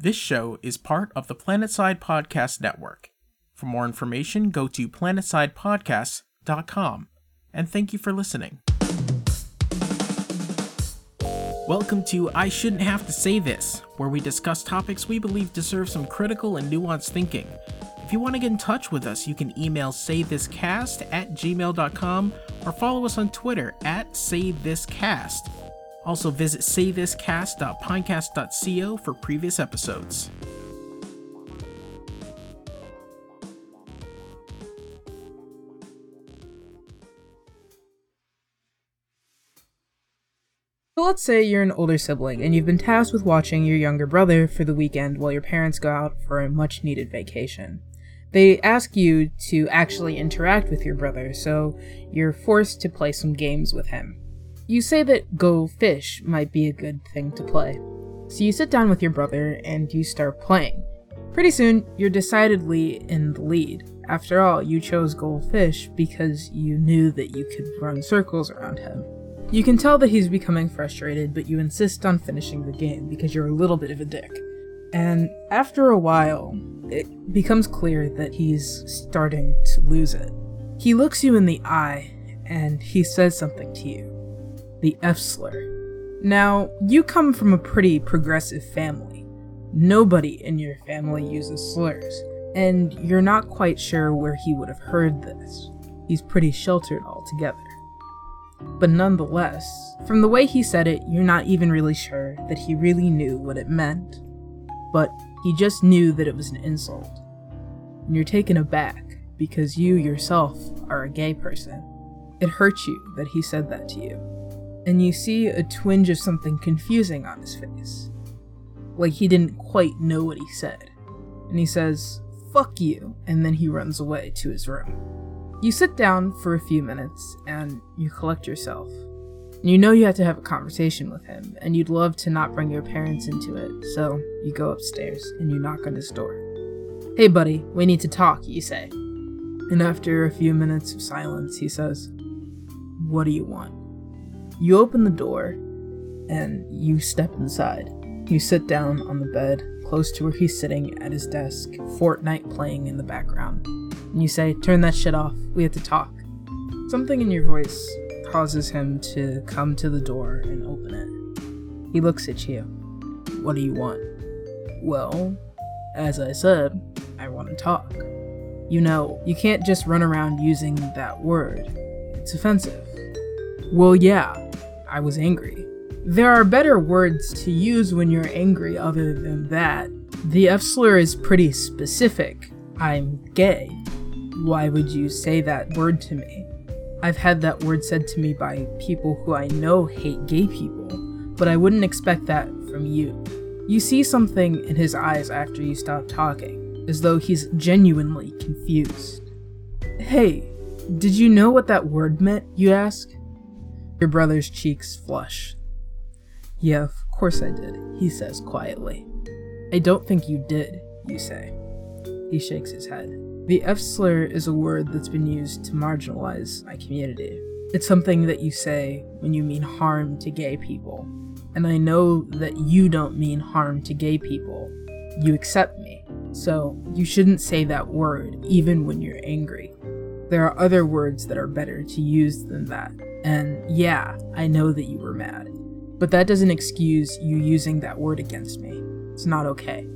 This show is part of the Planetside Podcast Network. For more information, go to planetsidepodcasts.com. And thank you for listening. Welcome to I Shouldn't Have to Say This, where we discuss topics we believe deserve some critical and nuanced thinking. If you want to get in touch with us, you can email saythiscast at gmail.com or follow us on Twitter at saythiscast. Also visit saythiscast.pinecast.co for previous episodes. So let's say you're an older sibling and you've been tasked with watching your younger brother for the weekend while your parents go out for a much needed vacation. They ask you to actually interact with your brother, so you're forced to play some games with him. You say that Go Fish might be a good thing to play. So you sit down with your brother and you start playing. Pretty soon, you're decidedly in the lead. After all, you chose Go Fish because you knew that you could run circles around him. You can tell that he's becoming frustrated, but you insist on finishing the game because you're a little bit of a dick. And after a while, it becomes clear that he's starting to lose it. He looks you in the eye and he says something to you the F slur. Now, you come from a pretty progressive family. Nobody in your family uses slurs, and you're not quite sure where he would have heard this. He's pretty sheltered altogether. But nonetheless, from the way he said it, you're not even really sure that he really knew what it meant. But he just knew that it was an insult. And you're taken aback because you yourself are a gay person. It hurts you that he said that to you. And you see a twinge of something confusing on his face. Like he didn't quite know what he said. And he says, Fuck you, and then he runs away to his room. You sit down for a few minutes and you collect yourself. You know you have to have a conversation with him, and you'd love to not bring your parents into it, so you go upstairs and you knock on his door. Hey, buddy, we need to talk, you say. And after a few minutes of silence, he says, What do you want? You open the door and you step inside. You sit down on the bed close to where he's sitting at his desk, Fortnite playing in the background. And you say, Turn that shit off. We have to talk. Something in your voice causes him to come to the door and open it. He looks at you. What do you want? Well, as I said, I want to talk. You know, you can't just run around using that word. It's offensive. Well, yeah, I was angry. There are better words to use when you're angry other than that. The F slur is pretty specific. I'm gay. Why would you say that word to me? I've had that word said to me by people who I know hate gay people, but I wouldn't expect that from you. You see something in his eyes after you stop talking, as though he's genuinely confused. Hey, did you know what that word meant? You ask. Your brother's cheeks flush. Yeah, of course I did, he says quietly. I don't think you did, you say. He shakes his head. The F slur is a word that's been used to marginalize my community. It's something that you say when you mean harm to gay people. And I know that you don't mean harm to gay people. You accept me. So you shouldn't say that word even when you're angry. There are other words that are better to use than that. And yeah, I know that you were mad. But that doesn't excuse you using that word against me. It's not okay.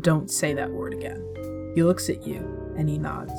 Don't say that word again. He looks at you and he nods.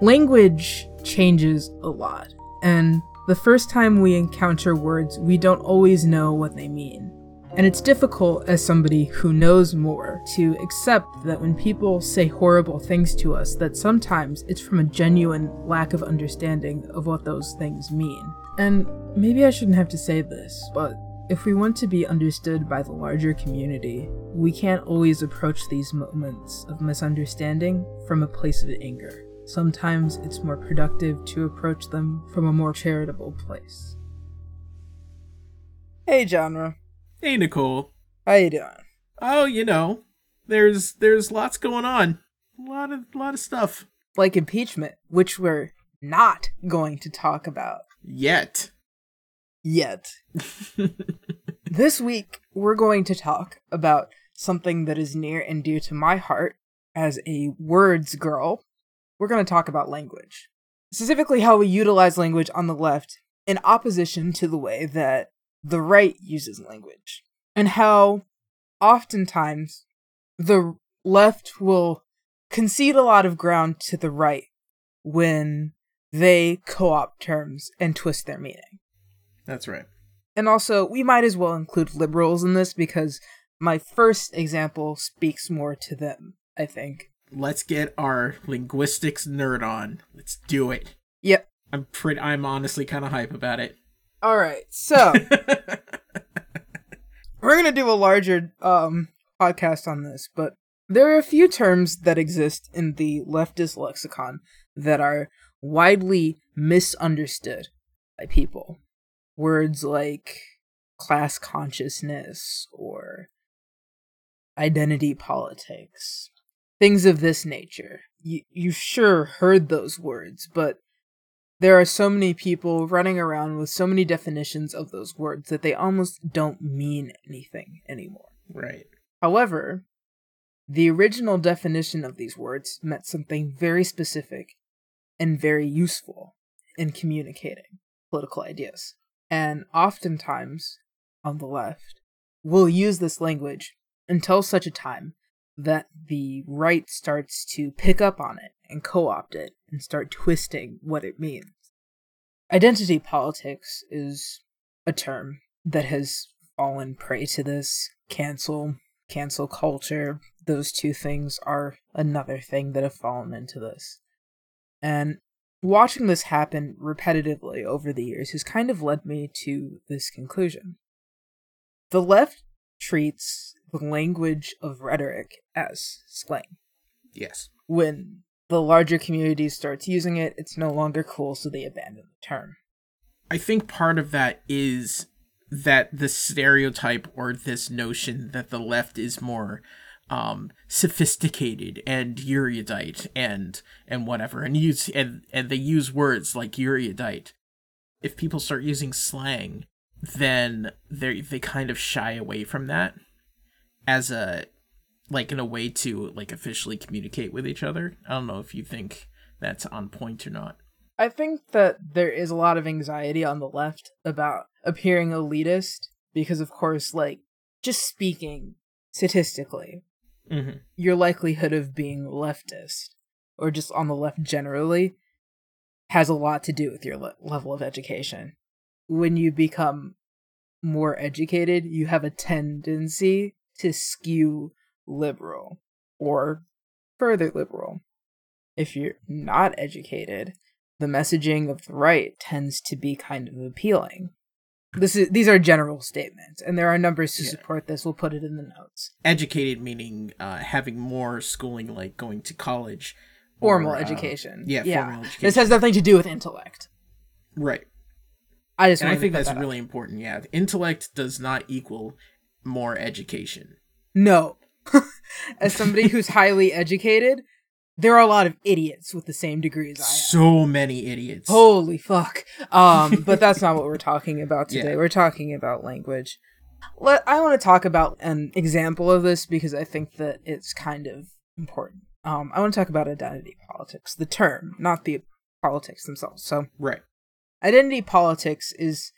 Language changes a lot, and the first time we encounter words, we don't always know what they mean. And it's difficult as somebody who knows more to accept that when people say horrible things to us, that sometimes it's from a genuine lack of understanding of what those things mean. And maybe I shouldn't have to say this, but if we want to be understood by the larger community, we can't always approach these moments of misunderstanding from a place of anger. Sometimes it's more productive to approach them from a more charitable place. Hey, genre. Hey, Nicole. How you doing? Oh, you know, there's there's lots going on. A lot of lot of stuff. Like impeachment, which we're not going to talk about Yet. yet. this week, we're going to talk about something that is near and dear to my heart as a words girl, we're going to talk about language. Specifically, how we utilize language on the left in opposition to the way that the right uses language. And how oftentimes the left will concede a lot of ground to the right when they co opt terms and twist their meaning. That's right. And also, we might as well include liberals in this because my first example speaks more to them, I think. Let's get our linguistics nerd on. Let's do it. Yep. I'm pretty I'm honestly kind of hype about it. All right. So, we're going to do a larger um podcast on this, but there are a few terms that exist in the leftist lexicon that are widely misunderstood by people. Words like class consciousness or identity politics, things of this nature. You you sure heard those words, but there are so many people running around with so many definitions of those words that they almost don't mean anything anymore. Right. However, the original definition of these words meant something very specific and very useful in communicating political ideas. And oftentimes, on the left, we'll use this language until such a time that the right starts to pick up on it and co opt it and start twisting what it means. Identity politics is a term that has fallen prey to this cancel, cancel culture. Those two things are another thing that have fallen into this. And watching this happen repetitively over the years has kind of led me to this conclusion. The left treats the language of rhetoric as slang. Yes. When the larger community starts using it, it's no longer cool, so they abandon the term. I think part of that is that the stereotype or this notion that the left is more um sophisticated and erudite and and whatever and use and and they use words like erudite if people start using slang then they they kind of shy away from that as a like in a way to like officially communicate with each other i don't know if you think that's on point or not I think that there is a lot of anxiety on the left about appearing elitist because, of course, like just speaking statistically, mm-hmm. your likelihood of being leftist or just on the left generally has a lot to do with your le- level of education. When you become more educated, you have a tendency to skew liberal or further liberal. If you're not educated, the messaging of the right tends to be kind of appealing. This is these are general statements, and there are numbers to Yeah. support this. We'll put it in the notes. educated meaning uh having more schooling like going to college Formal or, uh, education. yeah, formal education. This has nothing to do with intellect. right I just and i think that's really important yeah intellect does not equal more education no. As somebody who's highly educated, there are a lot of idiots with the same degree as I have. so many idiots Holy fuck. Um, but that's not what we're talking about today. Yeah. We're talking about language. Let, I want to talk about an example of this because I think that it's kind of important. Um, I want to talk about identity politics, the term, not the politics themselves. So, right identity politics is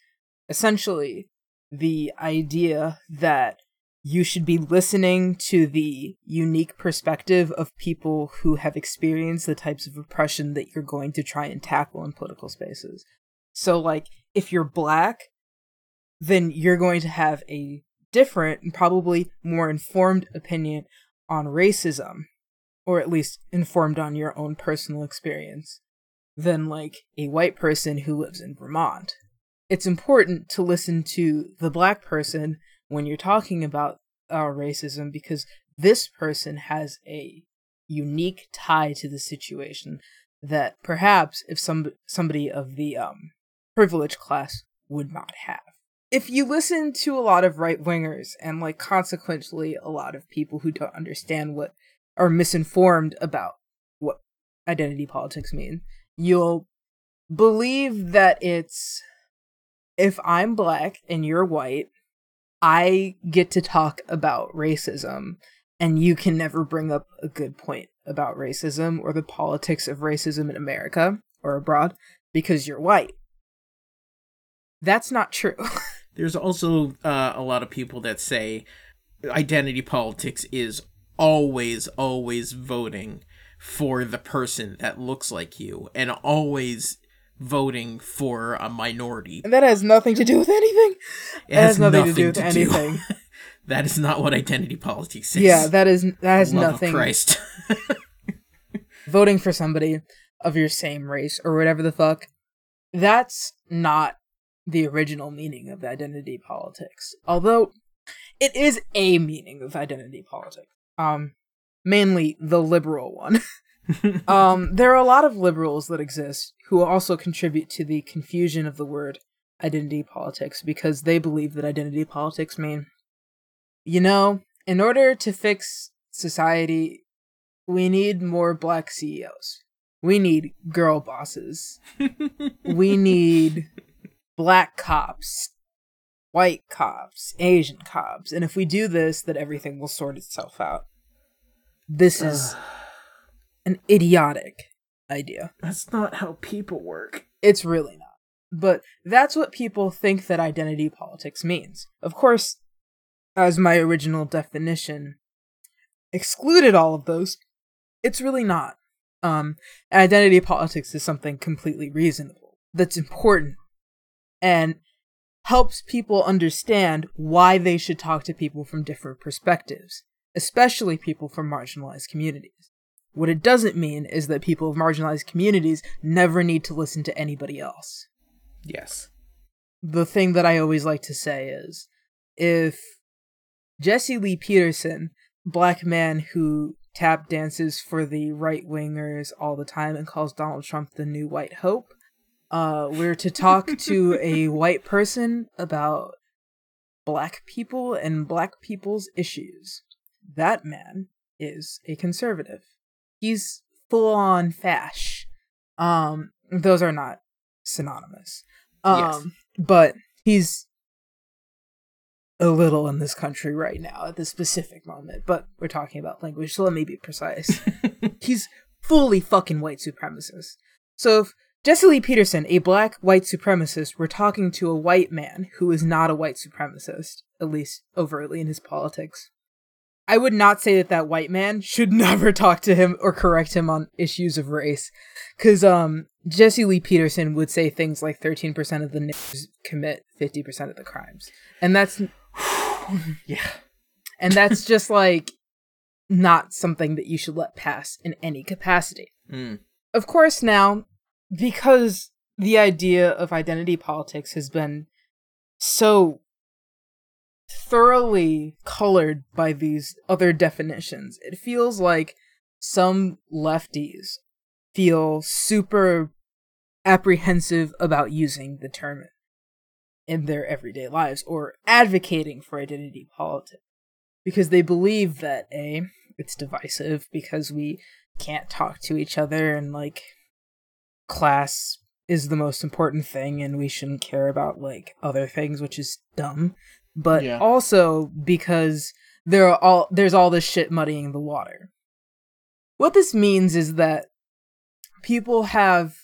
essentially the idea that you should be listening to the unique perspective of people who have experienced the types of oppression that you're going to try and tackle in political spaces. So, like, if you're black, then you're going to have a different and probably more informed opinion on racism, or at least informed on your own personal experience, than like a white person who lives in Vermont. It's important to listen to the black person when you're talking about uh, racism because this person has a unique tie to the situation that perhaps if some somebody of the um privileged class would not have. If you listen to a lot of right wingers and like consequently a lot of people who don't understand what are misinformed about what identity politics mean, you'll believe that it's if I'm black and you're white, I get to talk about racism and you can never bring up a good point about racism or the politics of racism in America or abroad because you're white. That's not true. There's also uh, a lot of people that say identity politics is always, always voting for the person that looks like you and always voting for a minority. And that has nothing to do with anything. It has, nothing, nothing to do with do. anything. that is not what identity politics is. Yeah, that is that has Love nothing. Christ. Voting for somebody of your same race or whatever the fuck. That's not the original meaning of identity politics. Although it is a meaning of identity politics. Um mainly the liberal one. um, there are a lot of liberals that exist who also contribute to the confusion of the word identity politics because they believe that identity politics mean, you know, in order to fix society, we need more black CEOs. We need girl bosses. we need black cops, white cops, Asian cops. And if we do this, then everything will sort itself out. This is an idiotic idea. That's not how people work. It's really not. But that's what people think that identity politics means. Of course, as my original definition excluded all of those, it's really not. Um, identity politics is something completely reasonable, that's important, and helps people understand why they should talk to people from different perspectives, especially people from marginalized communities. What it doesn't mean is that people of marginalized communities never need to listen to anybody else. Yes. The thing that I always like to say is if Jesse Lee Peterson, black man who tap dances for the right wingers all the time and calls Donald Trump the new white hope, uh, we're to talk to a white person about black people and black people's issues. That man is a conservative he's full on fash. Um, those are not synonymous. Um, Yes. but he's a little in this country right now at this specific moment. But we're talking about language, so let me be precise. he's fully fucking white supremacist. So if Jesse Lee Peterson, a black white supremacist, were talking to a white man who is not a white supremacist, at least overtly in his politics, I would not say that that white man should never talk to him or correct him on issues of race. Because um, Jesse Lee Peterson would say things like 13% of the niggers commit 50% of the crimes. And that's yeah. and that's just like not something that you should let pass in any capacity. Mm. Of course, now, because the idea of identity politics has been so thoroughly colored by these other definitions, it feels like some lefties feel super apprehensive about using the term in their everyday lives or advocating for identity politics because they believe that a it's divisive because we can't talk to each other and like class is the most important thing and we shouldn't care about like other things which is dumb but Yeah. also because there are all there's all this shit muddying the water. What this means is that people have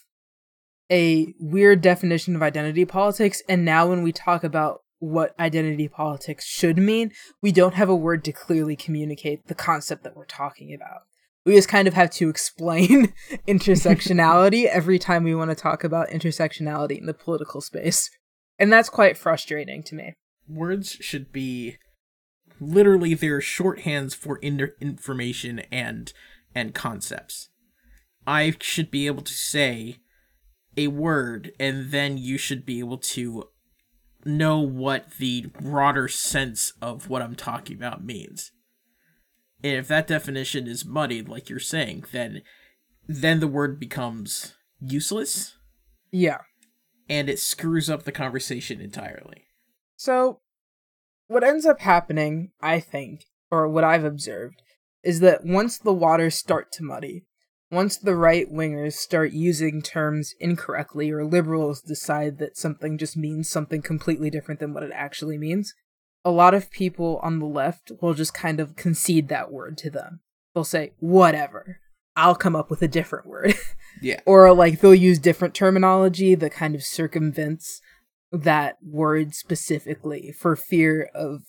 a weird definition of identity politics and now when we talk about what identity politics should mean we don't have a word to clearly communicate the concept that we're talking about. We just kind of have to explain intersectionality every time we want to talk about intersectionality in the political space. And that's quite frustrating to me Words should be literally their shorthands for in- information and and concepts. I should be able to say a word and then you should be able to know what the broader sense of what I'm talking about means. And if that definition is muddied like you're saying, then then the word becomes useless yeah and it screws up the conversation entirely. So, what ends up happening, I think, or what I've observed, is that once the waters start to muddy, once the right wingers start using terms incorrectly, or liberals decide that something just means something completely different than what it actually means, a lot of people on the left will just kind of concede that word to them. They'll say, whatever, I'll come up with a different word. Yeah. or like they'll use different terminology that kind of circumvents that word specifically for fear of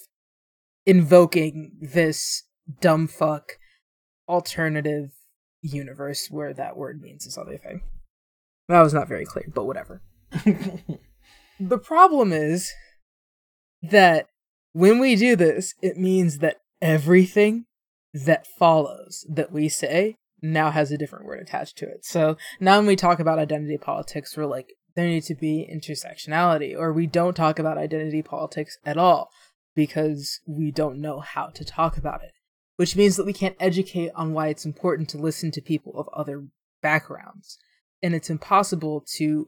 invoking this dumb fuck alternative universe where that word means this other thing. That was not very clear, but whatever. the problem is that when we do this, it means that everything that follows that we say now has a different word attached to it. So now when we talk about identity politics, we're like, there needs to be intersectionality, or we don't talk about identity politics at all because we don't know how to talk about it, which means that we can't educate on why it's important to listen to people of other backgrounds. And it's impossible to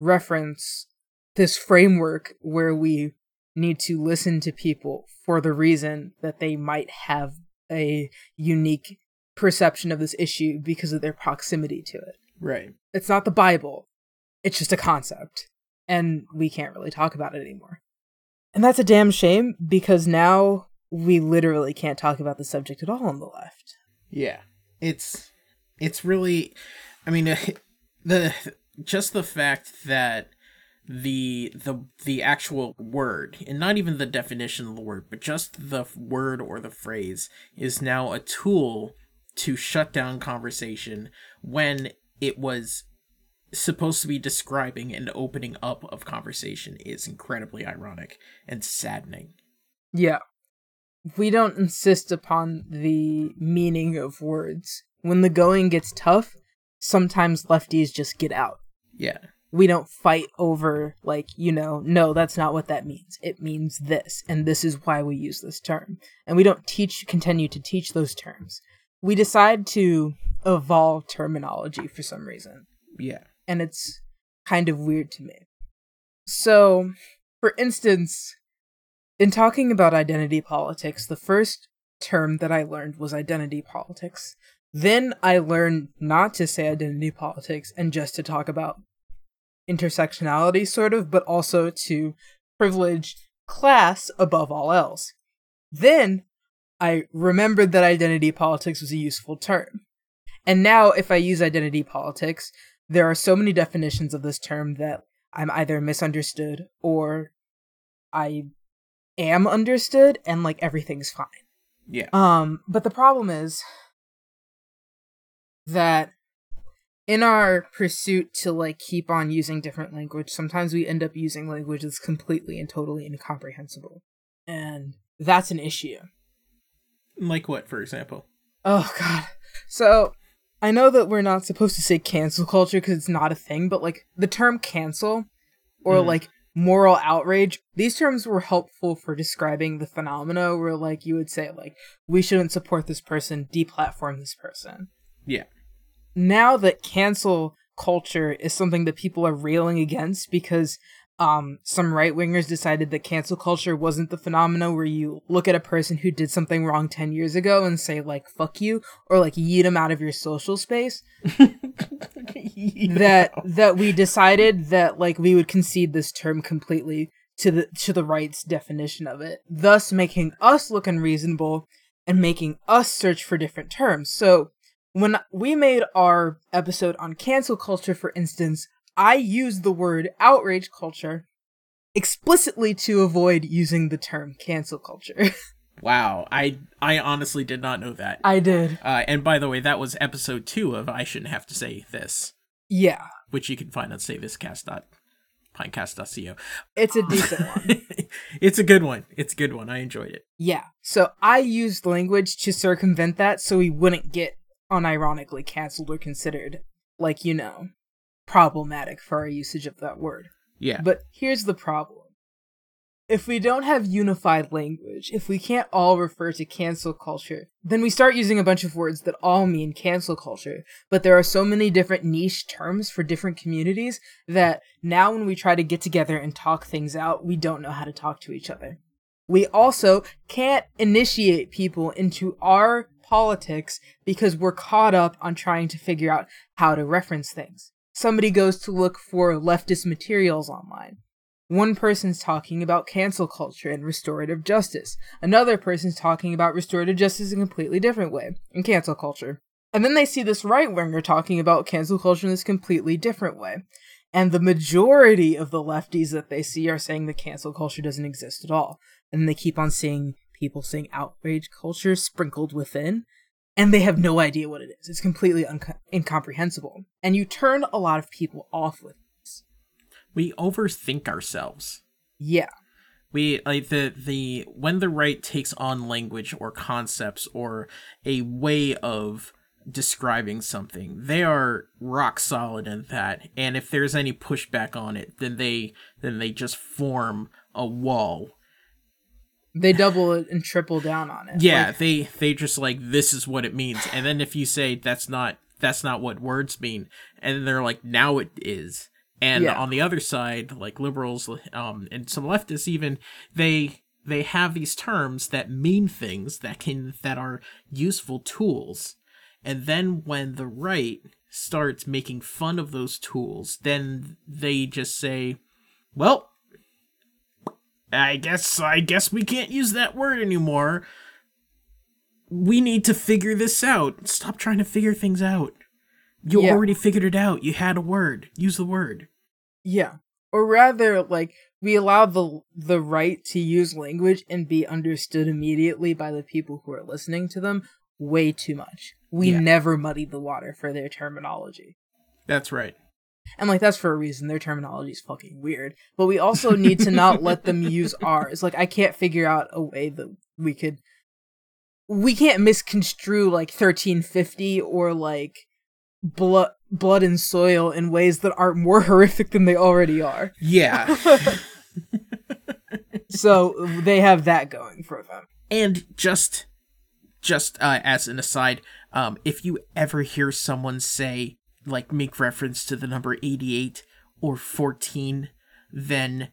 reference this framework where we need to listen to people for the reason that they might have a unique perception of this issue because of their proximity to it. Right. It's not the Bible, it's just a concept. And we can't really talk about it anymore. And that's a damn shame because now we literally can't talk about the subject at all on the left. Yeah. It's it's really I mean the just the fact that the the the actual word and not even the definition of the word but just the word or the phrase is now a tool to shut down conversation when it was supposed to be describing an opening up of conversation is incredibly ironic and saddening. Yeah. We don't insist upon the meaning of words. When the going gets tough, sometimes lefties just get out. Yeah. We don't fight over, like, you know, no, that's not what that means. It means this, and this is why we use this term. And we don't teach, continue to teach those terms. We decide to evolve terminology for some reason Yeah. And it's kind of weird to me. So, for instance, in talking about identity politics, the first term that I learned was identity politics. Then I learned not to say identity politics and just to talk about intersectionality, sort of, but also to privilege class above all else. Then I remembered that identity politics was a useful term. And now, if I use identity politics, there are so many definitions of this term that I'm either misunderstood or I am understood and like everything's fine. Yeah. Um, but the problem is that in our pursuit to like keep on using different language, sometimes we end up using language that's completely and totally incomprehensible. And that's an issue. Like what, for example? Oh god. So I know that we're not supposed to say cancel culture because it's not a thing, but like the term cancel or Mhm. like moral outrage, these terms were helpful for describing the phenomena where like you would say like we shouldn't support this person, deplatform this person. Yeah. Now that cancel culture is something that people are railing against because um some right wingers decided that cancel culture wasn't the phenomena where you look at a person who did something wrong 10 years ago and say like fuck you or like yeet them out of your social space. That that we decided that like we would concede this term completely to the to the right's definition of it thus making us look unreasonable and making us search for different terms. So when we made our episode on cancel culture for instance i use the word outrage culture explicitly to avoid using the term cancel culture Wow. I I honestly did not know that. i did Uh, and by the way, that was episode two of I Shouldn't Have to Say This, yeah which you can find on saythiscast.pinecast.co. it's a decent one it's a good one. It's a good one. I enjoyed it. Yeah. So I used language to circumvent that so we wouldn't get unironically canceled or considered, like, you know, problematic for our usage of that word. Yeah. But here's the problem. If we don't have unified language, if we can't all refer to cancel culture, then we start using a bunch of words that all mean cancel culture. But there are so many different niche terms for different communities that now when we try to get together and talk things out, we don't know how to talk to each other. We also can't initiate people into our politics because we're caught up on trying to figure out how to reference things. Somebody goes to look for leftist materials online. One person's talking about cancel culture and restorative justice. Another person's talking about restorative justice in a completely different way and cancel culture. And then they see this right winger talking about cancel culture in this completely different way. And the majority of the lefties that they see are saying that cancel culture doesn't exist at all. And they keep on seeing people saying outrage culture sprinkled within. And they have no idea what it is. It's completely un- incomprehensible. And you turn a lot of people off with this. We overthink ourselves. Yeah. We like the the when the right takes on language or concepts or a way of describing something. They are rock solid in that. And if there's any pushback on it, then they then they just form a wall. They double it and triple down on it. Yeah, Like, they they just like this is what it means. And then if you say that's not that's not what words mean, and they're like now it is. And Yeah. on the other side, like liberals um and some leftists even, they they have these terms that mean things that can that are useful tools. And then when the right starts making fun of those tools, then they just say, "Well, I guess I guess we can't use that word anymore. We need to figure this out. Stop trying to figure things out. You Yeah. already figured it out. You had a word. Use the word." yeah. Or rather, like, we allow the the right to use language and be understood immediately by the people who are listening to them way too much. We Yeah. never muddy the water for their terminology. That's right. And like that's for a reason. Their terminology is fucking weird. But we also need to not let them use ours. Like I can't figure out a way that we could we can't misconstrue like 1350 or like blood blood and soil in ways that aren't more horrific than they already are. Yeah. So they have that going for them. and just just uh, as an aside, um, if you ever hear someone say like make reference to the number 88 or 14, then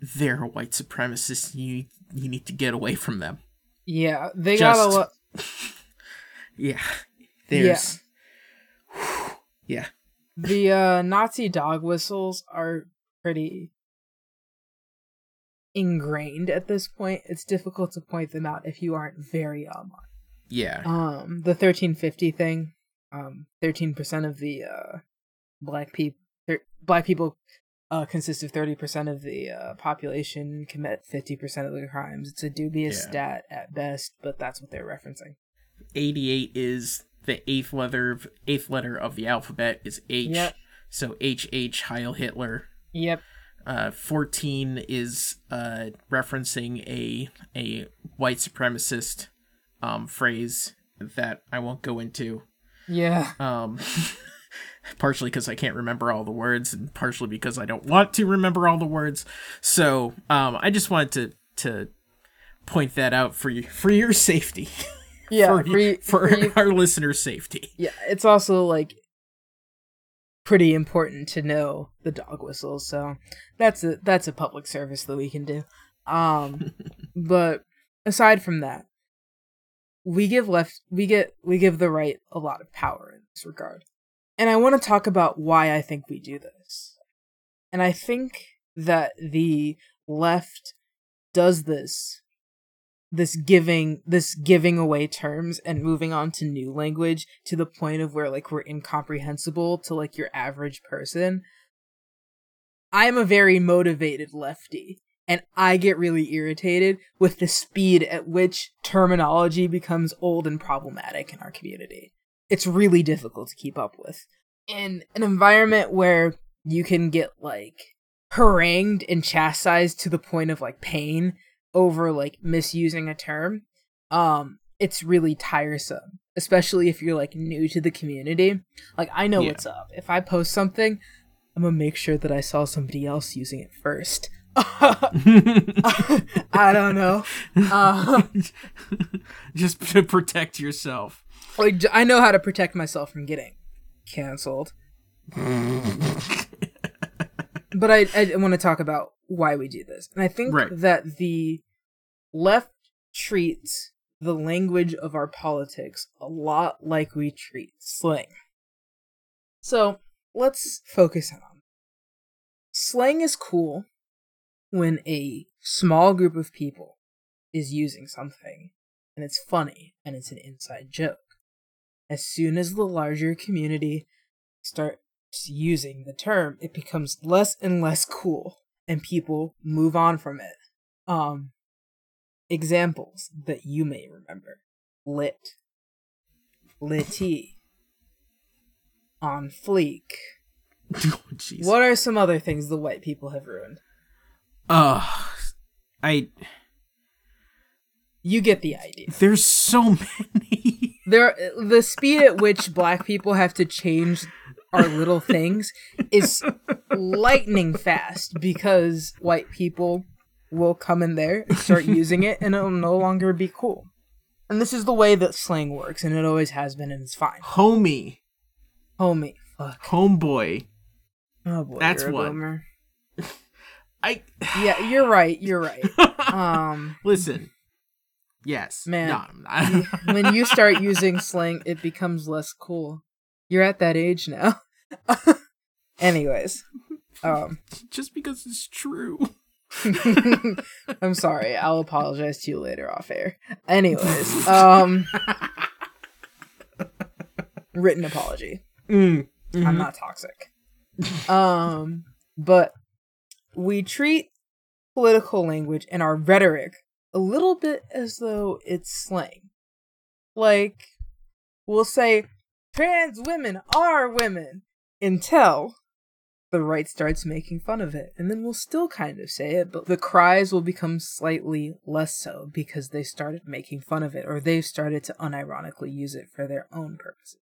they're a white supremacist. You you need to get away from them. Yeah, they got a Just- lot. Yeah. There's yeah. The uh, Nazi dog whistles are pretty ingrained at this point. It's difficult to point them out if you aren't very online. Yeah. Um, the thirteen fifty thing. Um, thirteen percent of the uh black people, thir- black people, uh, consist of thirty percent of the uh, population. Commit fifty percent of the crimes. It's a dubious Yeah. stat at best, but that's what they're referencing. 88 is the eighth letter of, eighth letter of the alphabet is H. Yep. So H H Heil Hitler. Yep. Uh, 14 is uh, referencing a a white supremacist um, phrase that I won't go into. Yeah. Um, partially because I can't remember all the words, and partially because I don't want to remember all the words. So um, I just wanted to to point that out for you for your safety, Yeah. for, for you- for, for you- our listeners' safety. Yeah, it's also like pretty important to know the dog whistles, so that's a that's a public service that we can do. Um but aside from that, we give left we get we give the right a lot of power in this regard. And I want to talk about why I think we do this. And I think that the left does this this giving this giving away terms and moving on to new language to the point of where like we're incomprehensible to like your average person i'm a very motivated lefty and i get really irritated with the speed at which terminology becomes old and problematic in our community. It's really difficult to keep up with. In an environment where you can get like harangued and chastised to the point of like pain over like misusing a term um it's really tiresome especially if you're like new to the community. Like i know Yeah. what's up. If i post something i'm gonna make sure that i saw somebody else using it first i don't know uh, just to protect yourself. like I know how to protect myself from getting canceled but i i want to talk about why we do this and i think Right. that the left treats the language of our politics a lot like we treat slang. So let's focus on. Slang is cool when a small group of people is using something and it's funny and it's an inside joke. As soon as the larger community starts using the term, it becomes less and less cool and people move on from it. Um examples that you may remember. Lit. Litty. On fleek. Oh. What are some other things the white people have ruined? Uh, I. You get the idea. There's so many. There, the speed at which black people have to change our little things is lightning fast because white people will come in there and start using it, and it'll no longer be cool. And this is the way that slang works, and it always has been, and it's fine. Homie, Homie, fuck. homeboy. Oh boy, That's what-. I Yeah, you're right. You're right. Um, listen. Yes, Man, No, I'm when you start using slang, it becomes less cool. You're at that age now. Anyways, um, just because it's true. I'm sorry. I'll apologize to you later off air. Anyways, um, written apology. Mm. I'm Mhm. not toxic. Um, but we treat political language and our rhetoric a little bit as though it's slang. Like, we'll say, trans women are women until the right starts making fun of it. And then we'll still kind of say it, but the cries will become slightly less so because they started making fun of it or they've started to unironically use it for their own purposes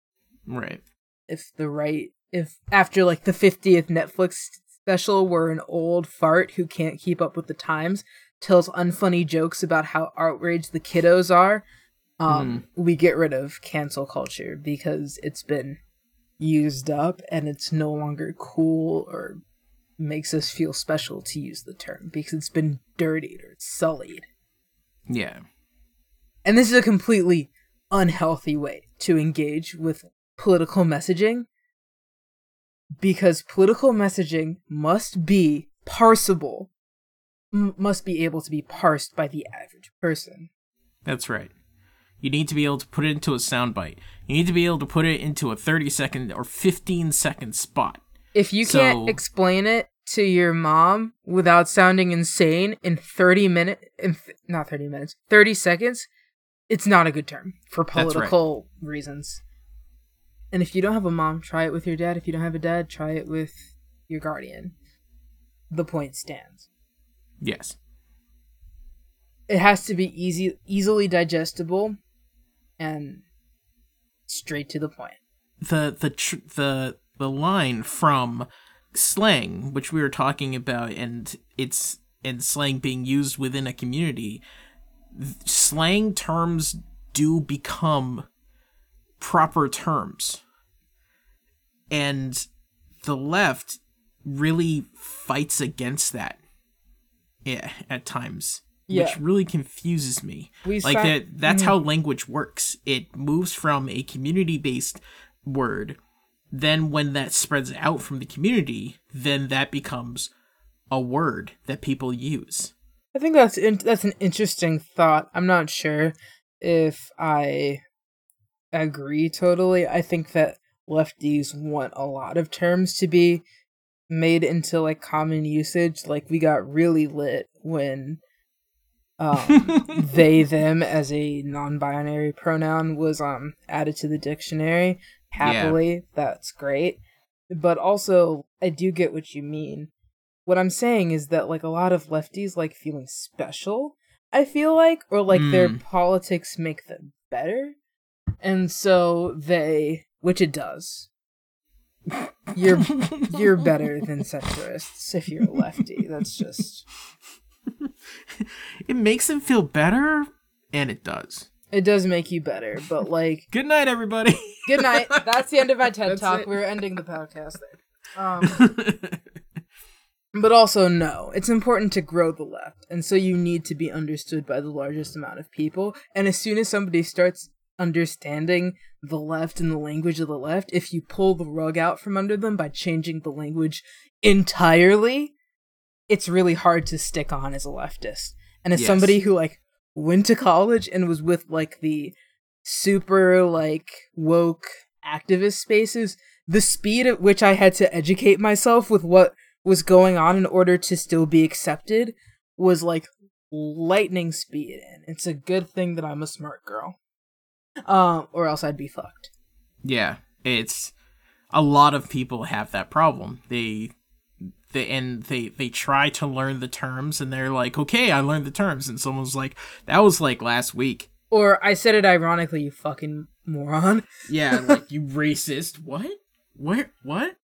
Right. if the right if after like the 50th Netflix special where an old fart who can't keep up with the times tells unfunny jokes about how outraged the kiddos are. Um we get rid of cancel culture because it's been used up and it's no longer cool or makes us feel special to use the term because it's been dirtied or sullied. Yeah. and this is a completely unhealthy way to engage with political messaging because political messaging must be parsable, m- must be able to be parsed by the average person. That's right. You need to be able to put it into a soundbite. You need to be able to put it into a 30 second or 15 second spot. If you So- can't explain it to your mom without sounding insane in 30 minutes, in th- not 30 minutes, 30 seconds, it's not a good term for That's right. political reasons. And if you don't have a mom, try it with your dad. If you don't have a dad, try it with your guardian. The point stands. Yes. It has to be easy, easily digestible, and straight to the point. The the tr- the the line from slang, which we were talking about, and it's and slang being used within a community. th- Slang terms do become proper terms, and the left really fights against that. Yeah, at times. Yeah. which really confuses me. We like that that's Mhm. how language works. It moves from a community-based word, then when that spreads out from the community, then that becomes a word that people use. I think that's in- that's an interesting thought. I'm not sure if I agree totally. I think that lefties want a lot of terms to be made into like common usage. Like we got really lit when um, they them as a non-binary pronoun was um added to the dictionary. Happily, that's great. But also, I do get what you mean. What I'm saying is that like a lot of lefties like feeling special. I feel like, or like their Mm. politics make them better, and so they, which it does. You're you're better than centrists if you're a lefty. That's just it makes them feel better, and it does. it does make you better, but like Good night, everybody. Good night. That's the end of my TED That's talk. it. We're ending the podcast there. Um, but also, no, it's important to grow the left, and so you need to be understood by the largest amount of people. And as soon as somebody starts understanding the left and the language of the left, if you pull the rug out from under them by changing the language entirely, it's really hard to stick on as a leftist. And as Yes. somebody who like went to college and was with like the super like woke activist spaces, the speed at which I had to educate myself with what was going on in order to still be accepted was like lightning speed and it's a good thing that I'm a smart girl. Um or else I'd be fucked. Yeah, it's a lot of people have that problem. They they and they they try to learn the terms and they're like, "Okay, I learned the terms." And someone's like, "That was like last week." Or I said it ironically, you fucking moron. Yeah, like you racist. What? Where what?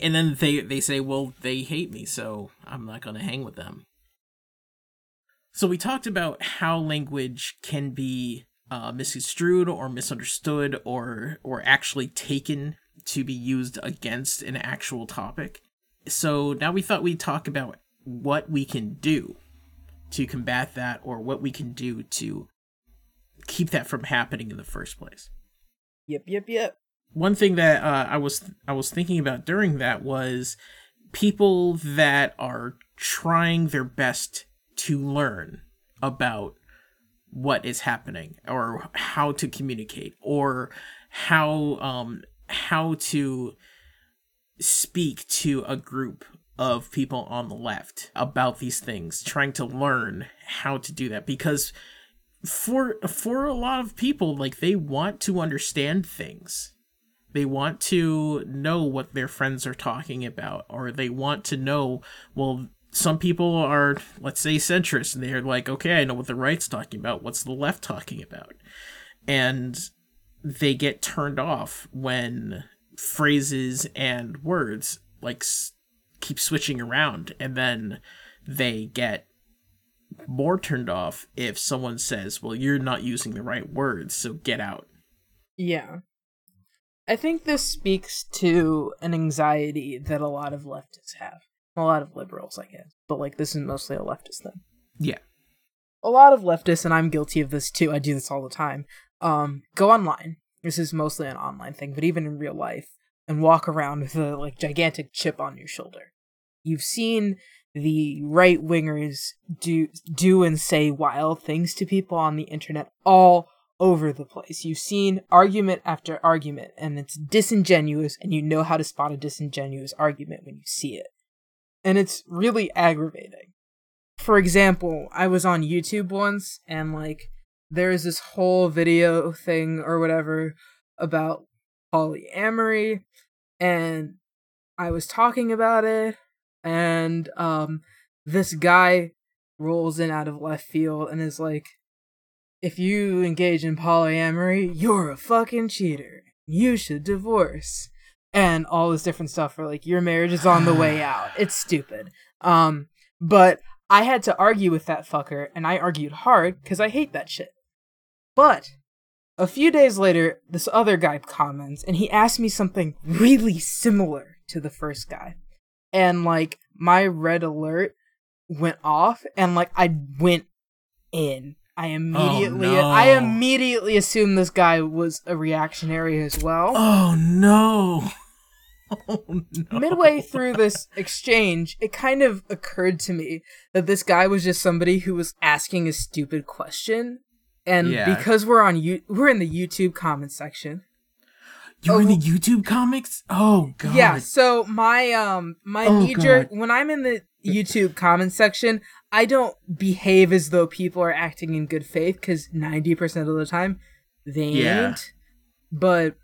And then they they say, "Well, they hate me, so I'm not going to hang with them." So we talked about how language can be uh, misconstrued or misunderstood or or actually taken to be used against an actual topic. So now we thought we'd talk about what we can do to combat that or what we can do to keep that from happening in the first place Yep, yep, yep. one thing that uh, I was I was thinking about during that was people that are trying their best to learn about what is happening or how to communicate or how um how to speak to a group of people on the left about these things trying to learn how to do that. Because for for a lot of people like they want to understand things. They want to know what their friends are talking about or they want to know well some people are let's say centrist and they're like okay i know what the right's talking about what's the left talking about and they get turned off when phrases and words like s- keep switching around and then they get more turned off if someone says well you're not using the right words so get out Yeah. I think this speaks to an anxiety that a lot of leftists have. A lot of liberals, I guess. But like this is mostly a leftist thing. yeah A lot of leftists, and I'm guilty of this too, I do this all the time, um, go online. This is mostly an online thing, but even in real life, and walk around with a like gigantic chip on your shoulder. You've seen the right wingers do do and say wild things to people on the internet all over the place. You've seen argument after argument, and it's disingenuous, and you know how to spot a disingenuous argument when you see it. And it's really aggravating. For example, I was on YouTube once, and like, there's this whole video thing or whatever about polyamory, and I was talking about it, and um, this guy rolls in out of left field and is like, if you engage in polyamory, you're a fucking cheater. You should divorce. And all this different stuff for like your marriage is on the way out. It's stupid. Um, but I had to argue with that fucker, and I argued hard because I hate that shit. But a few days later, this other guy comments, and he asked me something really similar to the first guy. And like my red alert went off, and like I went in. I immediately, no. I immediately assumed this guy was a reactionary as well. oh no oh no Midway through this exchange, it kind of occurred to me that this guy was just somebody who was asking a stupid question. And Yeah. because we're on you, we're in the YouTube comment section. you're in Oh. the youtube comics oh god Yeah, so my um my Oh, knee jerk when I'm in the YouTube comment section, I don't behave as though people are acting in good faith because ninety percent of the time they Yeah. ain't. But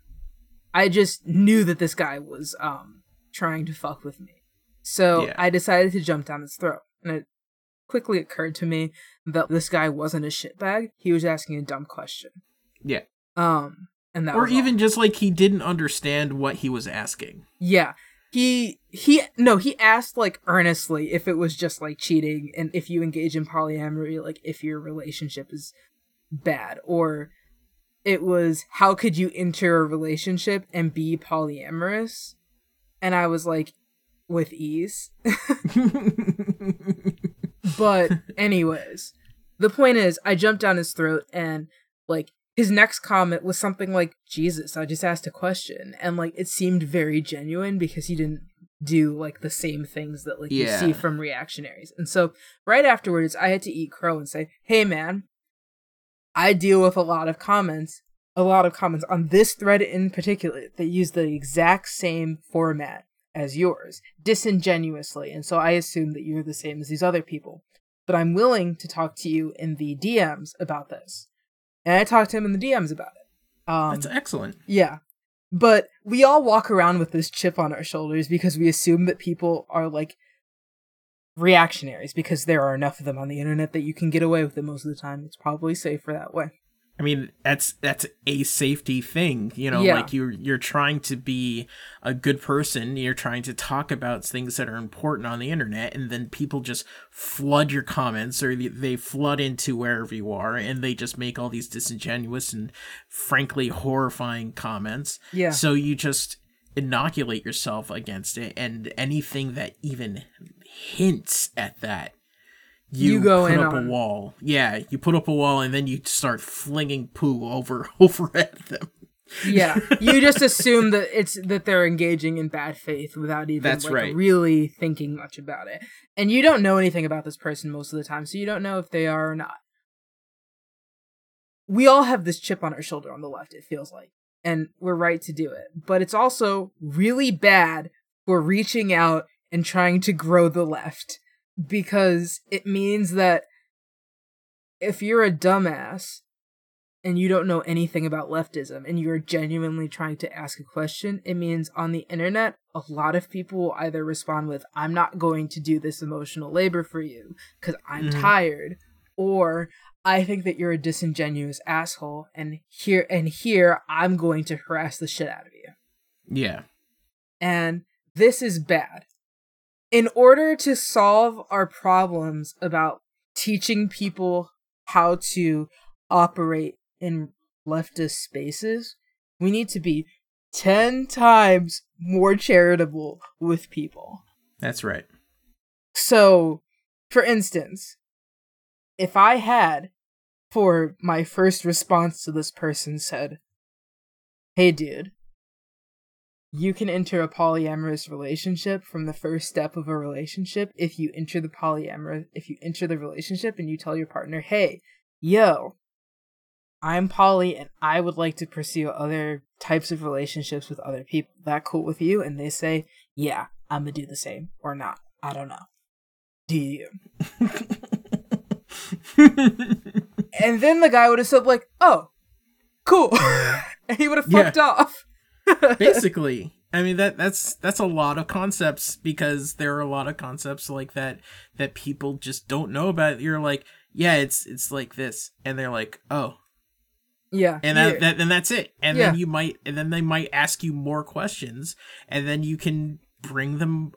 I just knew that this guy was um trying to fuck with me, so Yeah. I decided to jump down his throat. And it quickly occurred to me that this guy wasn't a shitbag; he was asking a dumb question. yeah Um, and that or was all. even just like he didn't understand what he was asking Yeah. He he no, he asked like earnestly if it was just like cheating and if you engage in polyamory like if your relationship is bad or it was how could you enter a relationship and be polyamorous? And I was like with ease. But anyways, the point is I jumped down his throat and like his next comment was something like Jesus, I just asked a question and like it seemed very genuine because he didn't do like the same things that like Yeah. you see from reactionaries. And so right afterwards I had to eat crow and say, "Hey man, I deal with a lot of comments, a lot of comments on this thread in particular that use the exact same format as yours, disingenuously, and so I assume that you're the same as these other people. But I'm willing to talk to you in the DMs about this." And I talked to him in the DMs about it. Um, That's excellent. yeah. But we all walk around with this chip on our shoulders because we assume that people are like reactionaries because there are enough of them on the internet that you can get away with it most of the time. It's probably safer that way. I mean, that's that's a safety thing, you know. Yeah. Like you're you're trying to be a good person. You're trying to talk about things that are important on the internet, and then people just flood your comments, or they- they flood into wherever you are, and they just make all these disingenuous and frankly horrifying comments. Yeah. So you just inoculate yourself against it, and anything that even hints at that. You, You go put up on. a wall. Yeah, you put up a wall and then you start flinging poo over over at them. Yeah. you just assume that it's that they're engaging in bad faith without even That's like, right. really thinking much about it. And you don't know anything about this person most of the time, so you don't know if they are or not. We all have this chip on our shoulder on the left, it feels like. And we're right to do it. But it's also really bad for reaching out and trying to grow the left because it means that if you're a dumbass and you don't know anything about leftism and you're genuinely trying to ask a question, it means on the internet, a lot of people will either respond with, I'm not going to do this emotional labor for you because I'm Mhm. tired, or I think that you're a disingenuous asshole, and here and here I'm going to harass the shit out of you. Yeah. And this is bad. In order to solve our problems about teaching people how to operate in leftist spaces, we need to be 10 times more charitable with people. That's right. So, for instance, if I had, for my first response to this person, said, Hey, dude, you can enter a polyamorous relationship from the first step of a relationship if you enter the polyamorous, if you enter the relationship and you tell your partner, Hey, yo, I'm poly and I would like to pursue other types of relationships with other people. That cool with you? And they say, Yeah, I'm gonna do the same or not. I don't know. Do you? And then the guy would have said, like, oh, cool. and he would have Yeah. fucked off. Basically, I mean that that's that's a lot of concepts because there are a lot of concepts like that that people just don't know about. You're like, yeah, it's it's like this, and they're like, oh, yeah. and that, that and that's it. And Yeah. then you might and then they might ask you more questions, and then you can bring them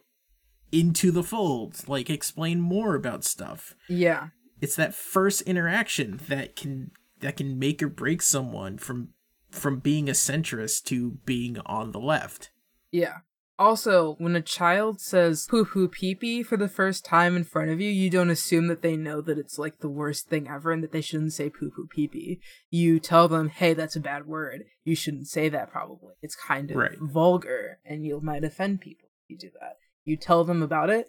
into the fold, like explain more about stuff. yeah. It's that first interaction that can that can make or break someone from from being a centrist to being on the left. Yeah. Also, when a child says poo poo pee pee for the first time in front of you, you don't assume that they know that it's like the worst thing ever and that they shouldn't say poo poo pee pee. You tell them, hey, that's a bad word. You shouldn't say that probably. It's kind of Right. vulgar and you might offend people if you do that. You tell them about it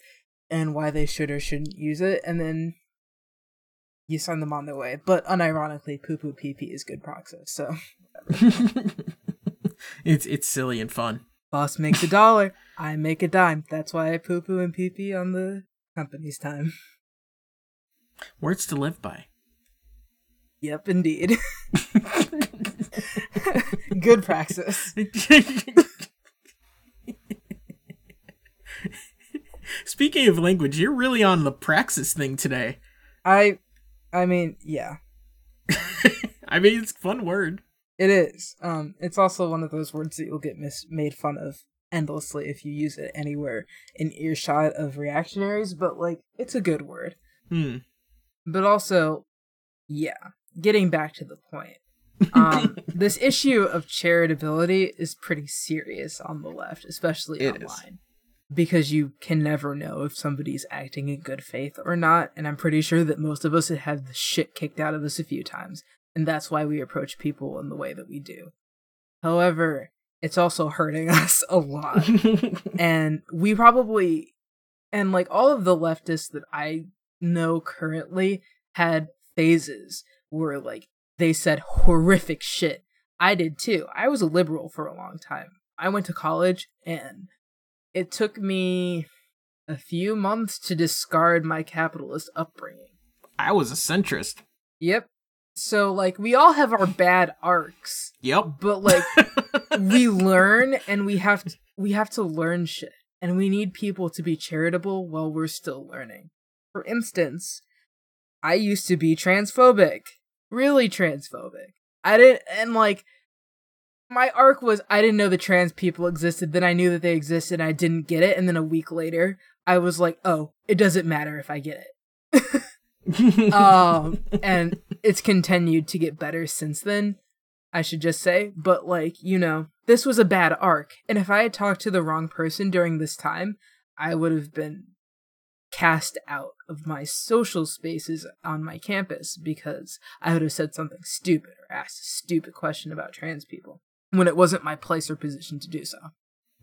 and why they should or shouldn't use it, and then you send them on their way. But unironically, poo poo pee pee is good praxis, so it's it's silly and fun. Boss makes a dollar. I make a dime. That's why I poo poo and pee pee on the company's time. Words to live by. Yep, indeed. Good praxis. Speaking of language, you're really on the praxis thing today. I, I mean, yeah, I mean, it's a fun word. it is. Um, it's also one of those words that you'll get mis- made fun of endlessly if you use it anywhere in earshot of reactionaries. But like, it's a good word. Hmm. but also yeah getting back to the point um this issue of charitability is pretty serious on the left especially It is. Because you can never know if somebody's acting in good faith or not and i'm pretty sure that most of us have had the shit kicked out of us a few times and that's why we approach people in the way that we do however it's also hurting us a lot. and we probably and like all of the leftists that I know currently had phases where like they said horrific shit. I did too. I was a liberal for a long time. I went to college and it took me a few months to discard my capitalist upbringing. I was a centrist. Yep. So like we all have our bad arcs. Yep. But like we learn and we have to, we have to learn shit and we need people to be charitable while we're still learning. For instance, I used to be transphobic. Really transphobic. I didn't and like my arc was I didn't know the trans people existed, then I knew that they existed and I didn't get it, and then a week later I was like, oh, it doesn't matter if I get it. um and it's continued to get better since then. I should just say, but like, you know, this was a bad arc, and if I had talked to the wrong person during this time, I would have been cast out of my social spaces on my campus because I would have said something stupid or asked a stupid question about trans people when it wasn't my place or position to do so.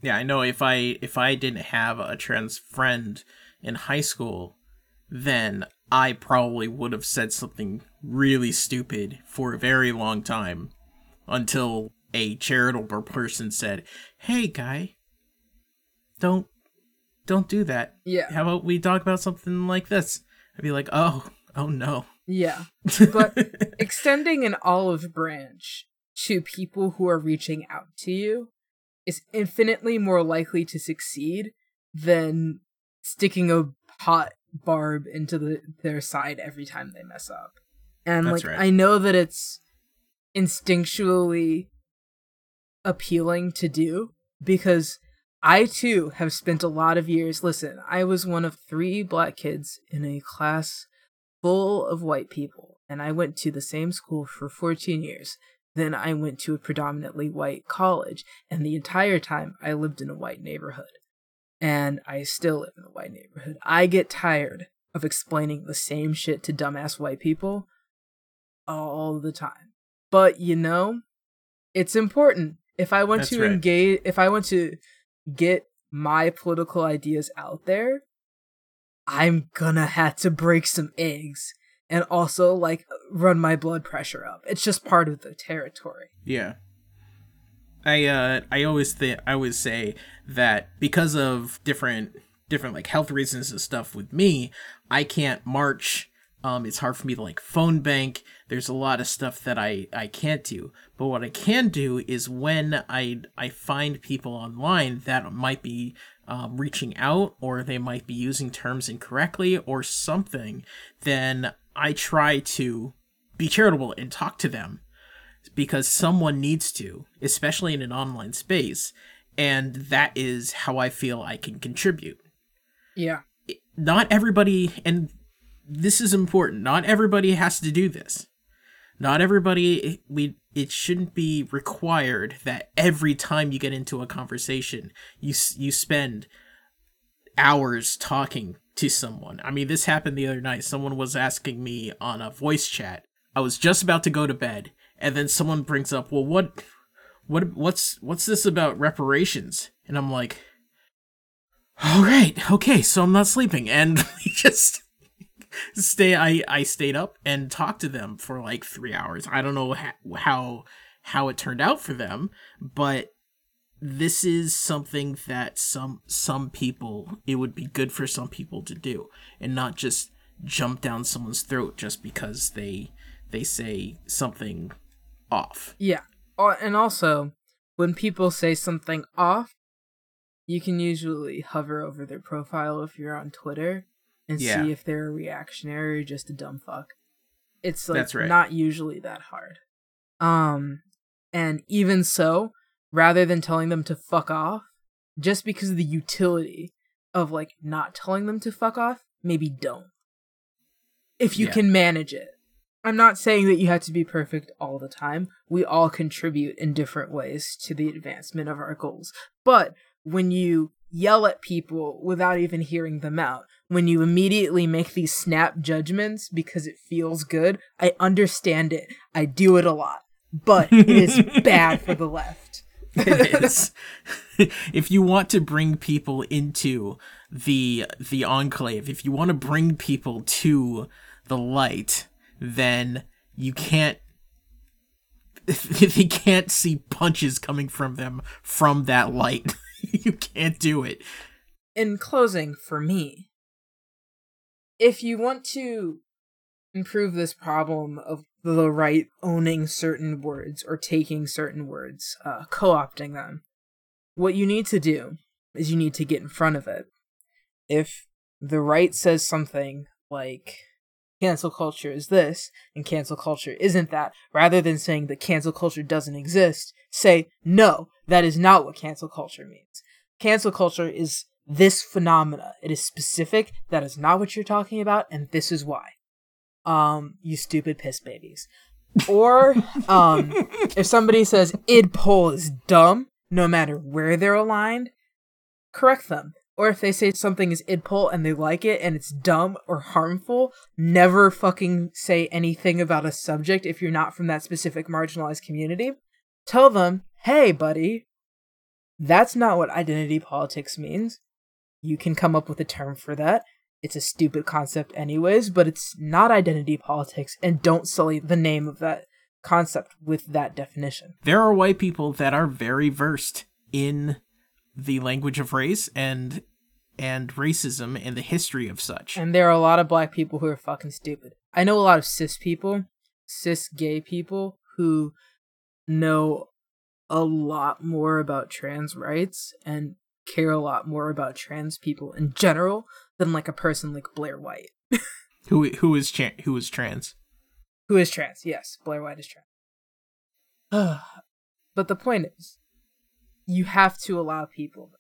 Yeah, I know if I if I didn't have a trans friend in high school, then I probably would have said something really stupid for a very long time until a charitable person said, "Hey, guy, don't don't do that. Yeah. How about we talk about something like this?" I'd be like, "Oh, oh no." Yeah. But extending an olive branch to people who are reaching out to you is infinitely more likely to succeed than sticking a hot barb into the, their side every time they mess up. And That's like right. I know that it's instinctually appealing to do because I too have spent a lot of years. Listen, I was one of three black kids in a class full of white people, and I went to the same school for 14 years. Then I went to a predominantly white college, and the entire time I lived in a white neighborhood. And I still live in a white neighborhood. I get tired of explaining the same shit to dumbass white people all the time. But you know, it's important. If I want That's to right. engage, if I want to get my political ideas out there, I'm gonna have to break some eggs and also like run my blood pressure up. It's just part of the territory. Yeah. I uh I always think I always say that because of different different like health reasons and stuff with me, I can't march. Um it's hard for me to like phone bank. There's a lot of stuff that I I can't do. But what I can do is when I I find people online that might be um, reaching out or they might be using terms incorrectly or something, then I try to be charitable and talk to them because someone needs to, especially in an online space, and that is how I feel I can contribute. Yeah. Not everybody, and this is important. Not everybody has to do this. Not everybody. We. It shouldn't be required that every time you get into a conversation, you you spend hours talking to someone. I mean, this happened the other night. Someone was asking me on a voice chat. I was just about to go to bed, and then someone brings up, "Well, what, what, what's, what's this about reparations?" And I'm like, "All right, okay, so I'm not sleeping," and we just stay. I I stayed up and talked to them for like three hours. I don't know how how, how it turned out for them, but this is something that some some people it would be good for some people to do and not just jump down someone's throat just because they they say something off. Yeah. And also, when people say something off, you can usually hover over their profile if you're on Twitter and Yeah. see if they're a reactionary or just a dumb fuck. It's like That's right. not usually that hard. Um and even so, rather than telling them to fuck off, just because of the utility of like not telling them to fuck off, maybe don't. If you Yeah. can manage it. I'm not saying that you have to be perfect all the time. We all contribute in different ways to the advancement of our goals. But when you yell at people without even hearing them out, when you immediately make these snap judgments because it feels good, I understand it. I do it a lot. But it is bad for the left. it is. if you want to bring people into the the enclave, if you want to bring people to the light, then you can't they can't see punches coming from them from that light, you can't do it. In closing, for me, if you want to improve this problem of the right owning certain words or taking certain words, uh, co opting them, what you need to do is you need to get in front of it. If the right says something like, cancel culture is this and cancel culture isn't that, rather than saying that cancel culture doesn't exist, say, no, that is not what cancel culture means. Cancel culture is this phenomena. It is specific, that is not what you're talking about, and this is why. Um, you stupid piss babies. Or, um, if somebody says idpol is dumb, no matter where they're aligned, correct them or if they say something is idpol and they like it and it's dumb or harmful, never fucking say anything about a subject if you're not from that specific marginalized community. Tell them, hey, buddy, that's not what identity politics means. You can come up with a term for that. It's a stupid concept, anyways, but it's not identity politics, and don't sully the name of that concept with that definition. There are white people that are very versed in the language of race and and racism and the history of such. And there are a lot of black people who are fucking stupid. I know a lot of cis people, cis gay people who know a lot more about trans rights and care a lot more about trans people in general than like a person like Blair White. who who is cha- who is trans? Who is trans? Yes, Blair White is trans. but the point is, you have to allow people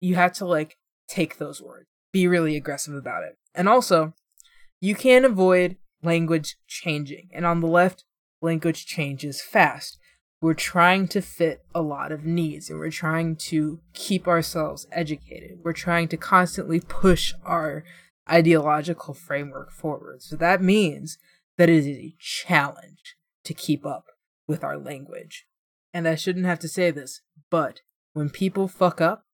you have to like take those words be really aggressive about it and also you can't avoid language changing and on the left language changes fast we're trying to fit a lot of needs and we're trying to keep ourselves educated we're trying to constantly push our ideological framework forward so that means that it is a challenge to keep up with our language and I shouldn't have to say this, but when people fuck up,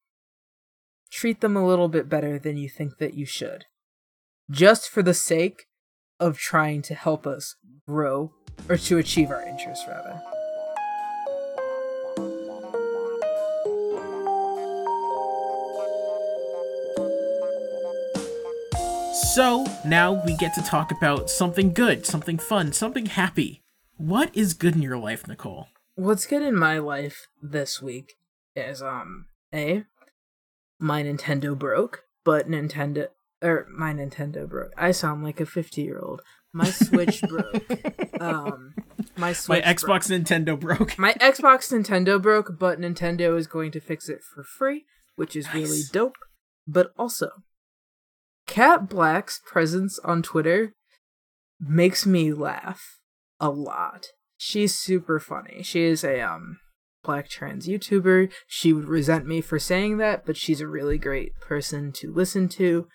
treat them a little bit better than you think that you should. Just for the sake of trying to help us grow or to achieve our interests, rather. So, now we get to talk about something good, something fun, something happy. What is good in your life, Nicole? what's good in my life this week is um a my Nintendo broke, but Nintendo or my Nintendo broke. I sound like a 50-year-old. My Switch broke. Um my Switch My Xbox broke. Nintendo broke. My Xbox Nintendo broke, but Nintendo is going to fix it for free, which is nice. really dope. But also, Kat Blaque's presence on Twitter makes me laugh a lot she's super funny. She is a um black trans YouTuber. She would resent me for saying that, but she's a really great person to listen to.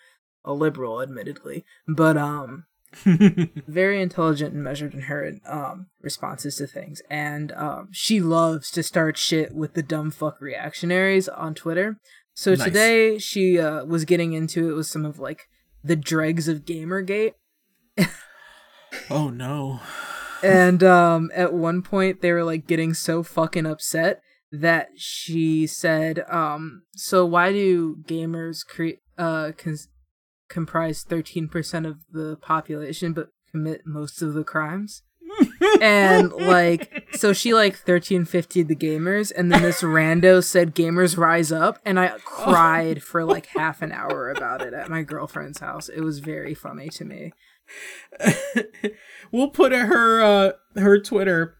A liberal, admittedly, but um, very intelligent and measured in her um responses to things. And um, she loves to start shit with the dumb fuck reactionaries on Twitter. So nice. today she uh, was getting into it with some of like the dregs of Gamergate. oh no and um, at one point they were like getting so fucking upset that she said, um, "So why do gamers create uh cons- comprise thirteen percent of the population but commit most of the crimes?" And like so she like 1350 the gamers and then this rando said gamers rise up and i cried for like half an hour about it at my girlfriend's house it was very funny to me we'll put her uh her Twitter.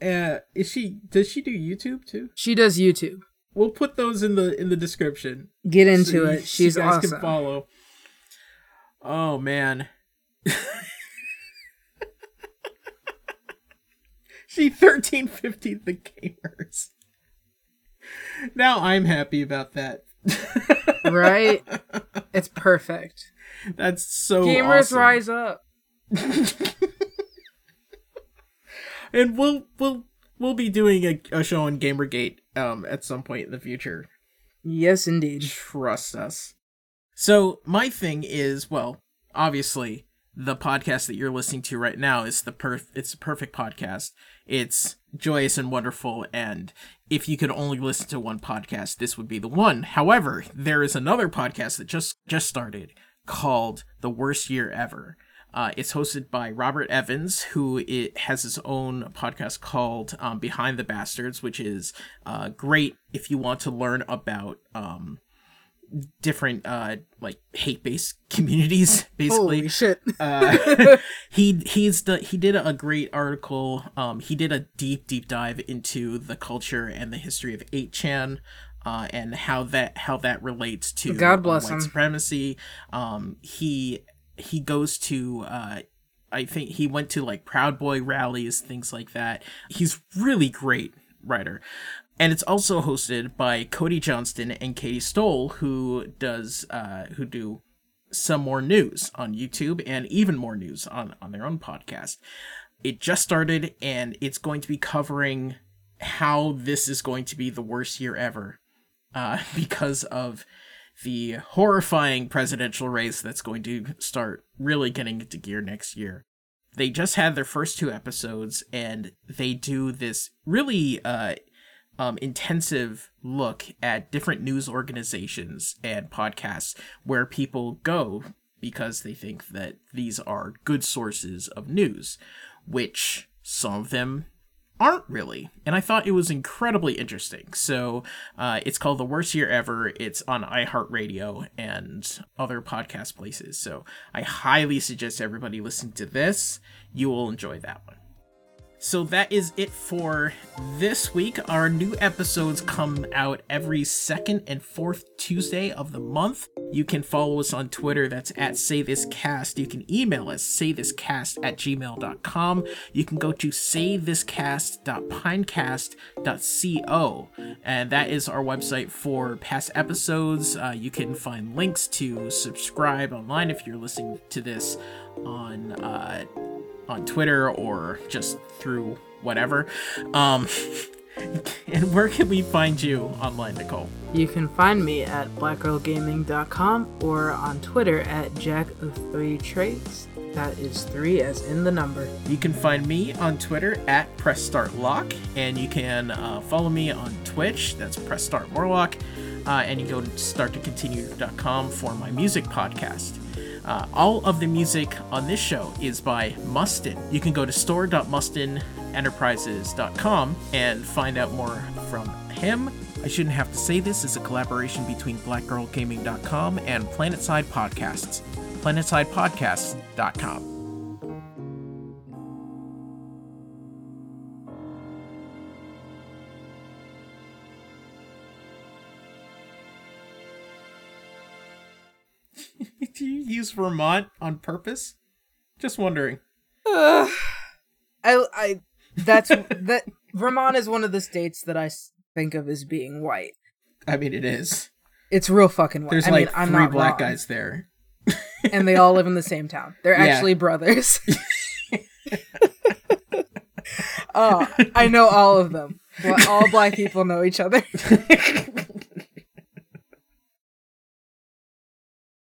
Uh, is she does she do YouTube too? She does YouTube. We'll put those in the in the description. Get into so it. She's so guys awesome. Can follow. Oh man. she thirteen fifty the gamers. Now I'm happy about that. right? It's perfect. That's so Gamers awesome. rise up. and we'll we'll we'll be doing a, a show on Gamergate um at some point in the future. Yes, indeed. Trust us. So my thing is, well, obviously the podcast that you're listening to right now is the perf it's a perfect podcast. It's joyous and wonderful and if you could only listen to one podcast, this would be the one. However, there is another podcast that just just started called The Worst Year Ever. Uh, it's hosted by Robert Evans, who it has his own podcast called um, Behind the Bastards, which is uh, great if you want to learn about um, different uh, like hate-based communities. Basically, Holy shit. uh, he he's the he did a great article. Um, he did a deep deep dive into the culture and the history of 8chan. Uh, and how that how that relates to God uh, bless white him. supremacy. Um, he he goes to uh, I think he went to like Proud Boy rallies, things like that. He's really great writer. And it's also hosted by Cody Johnston and Katie Stoll, who does uh, who do some more news on YouTube and even more news on, on their own podcast. It just started and it's going to be covering how this is going to be the worst year ever uh, because of the horrifying presidential race that's going to start really getting into gear next year. They just had their first two episodes and they do this really uh, um, intensive look at different news organizations and podcasts where people go because they think that these are good sources of news, which some of them aren't really. And I thought it was incredibly interesting. So uh, it's called The Worst Year Ever. It's on iHeartRadio and other podcast places. So I highly suggest everybody listen to this. You will enjoy that one. So that is it for this week. Our new episodes come out every second and fourth Tuesday of the month. You can follow us on Twitter, that's at saythiscast. You can email us, saythiscast at gmail.com. You can go to saythiscast.pinecast.co, and that is our website for past episodes. Uh, you can find links to subscribe online if you're listening to this on uh, on Twitter or just through whatever. Um, and where can we find you online, Nicole? You can find me at blackgirlgaming.com or on Twitter at Jack of Three Trades. That is three as in the number. You can find me on Twitter at Press Start Lock, and you can uh, follow me on Twitch. That's Press Start Morlock, uh, and you go to starttocontinue.com for my music podcast. Uh, all of the music on this show is by Mustin. You can go to store.mustinenterprises.com and find out more from him. I shouldn't have to say this is a collaboration between blackgirlgaming.com and Planetside Podcasts. Planetsidepodcasts.com. use Vermont on purpose? Just wondering. Ugh. I, I, that's that. Vermont is one of the states that I think of as being white. I mean, it is. It's real fucking white. There's I like mean, I'm three not black wrong. guys there. and they all live in the same town. They're Yeah. actually brothers. oh, I know all of them. All black people know each other.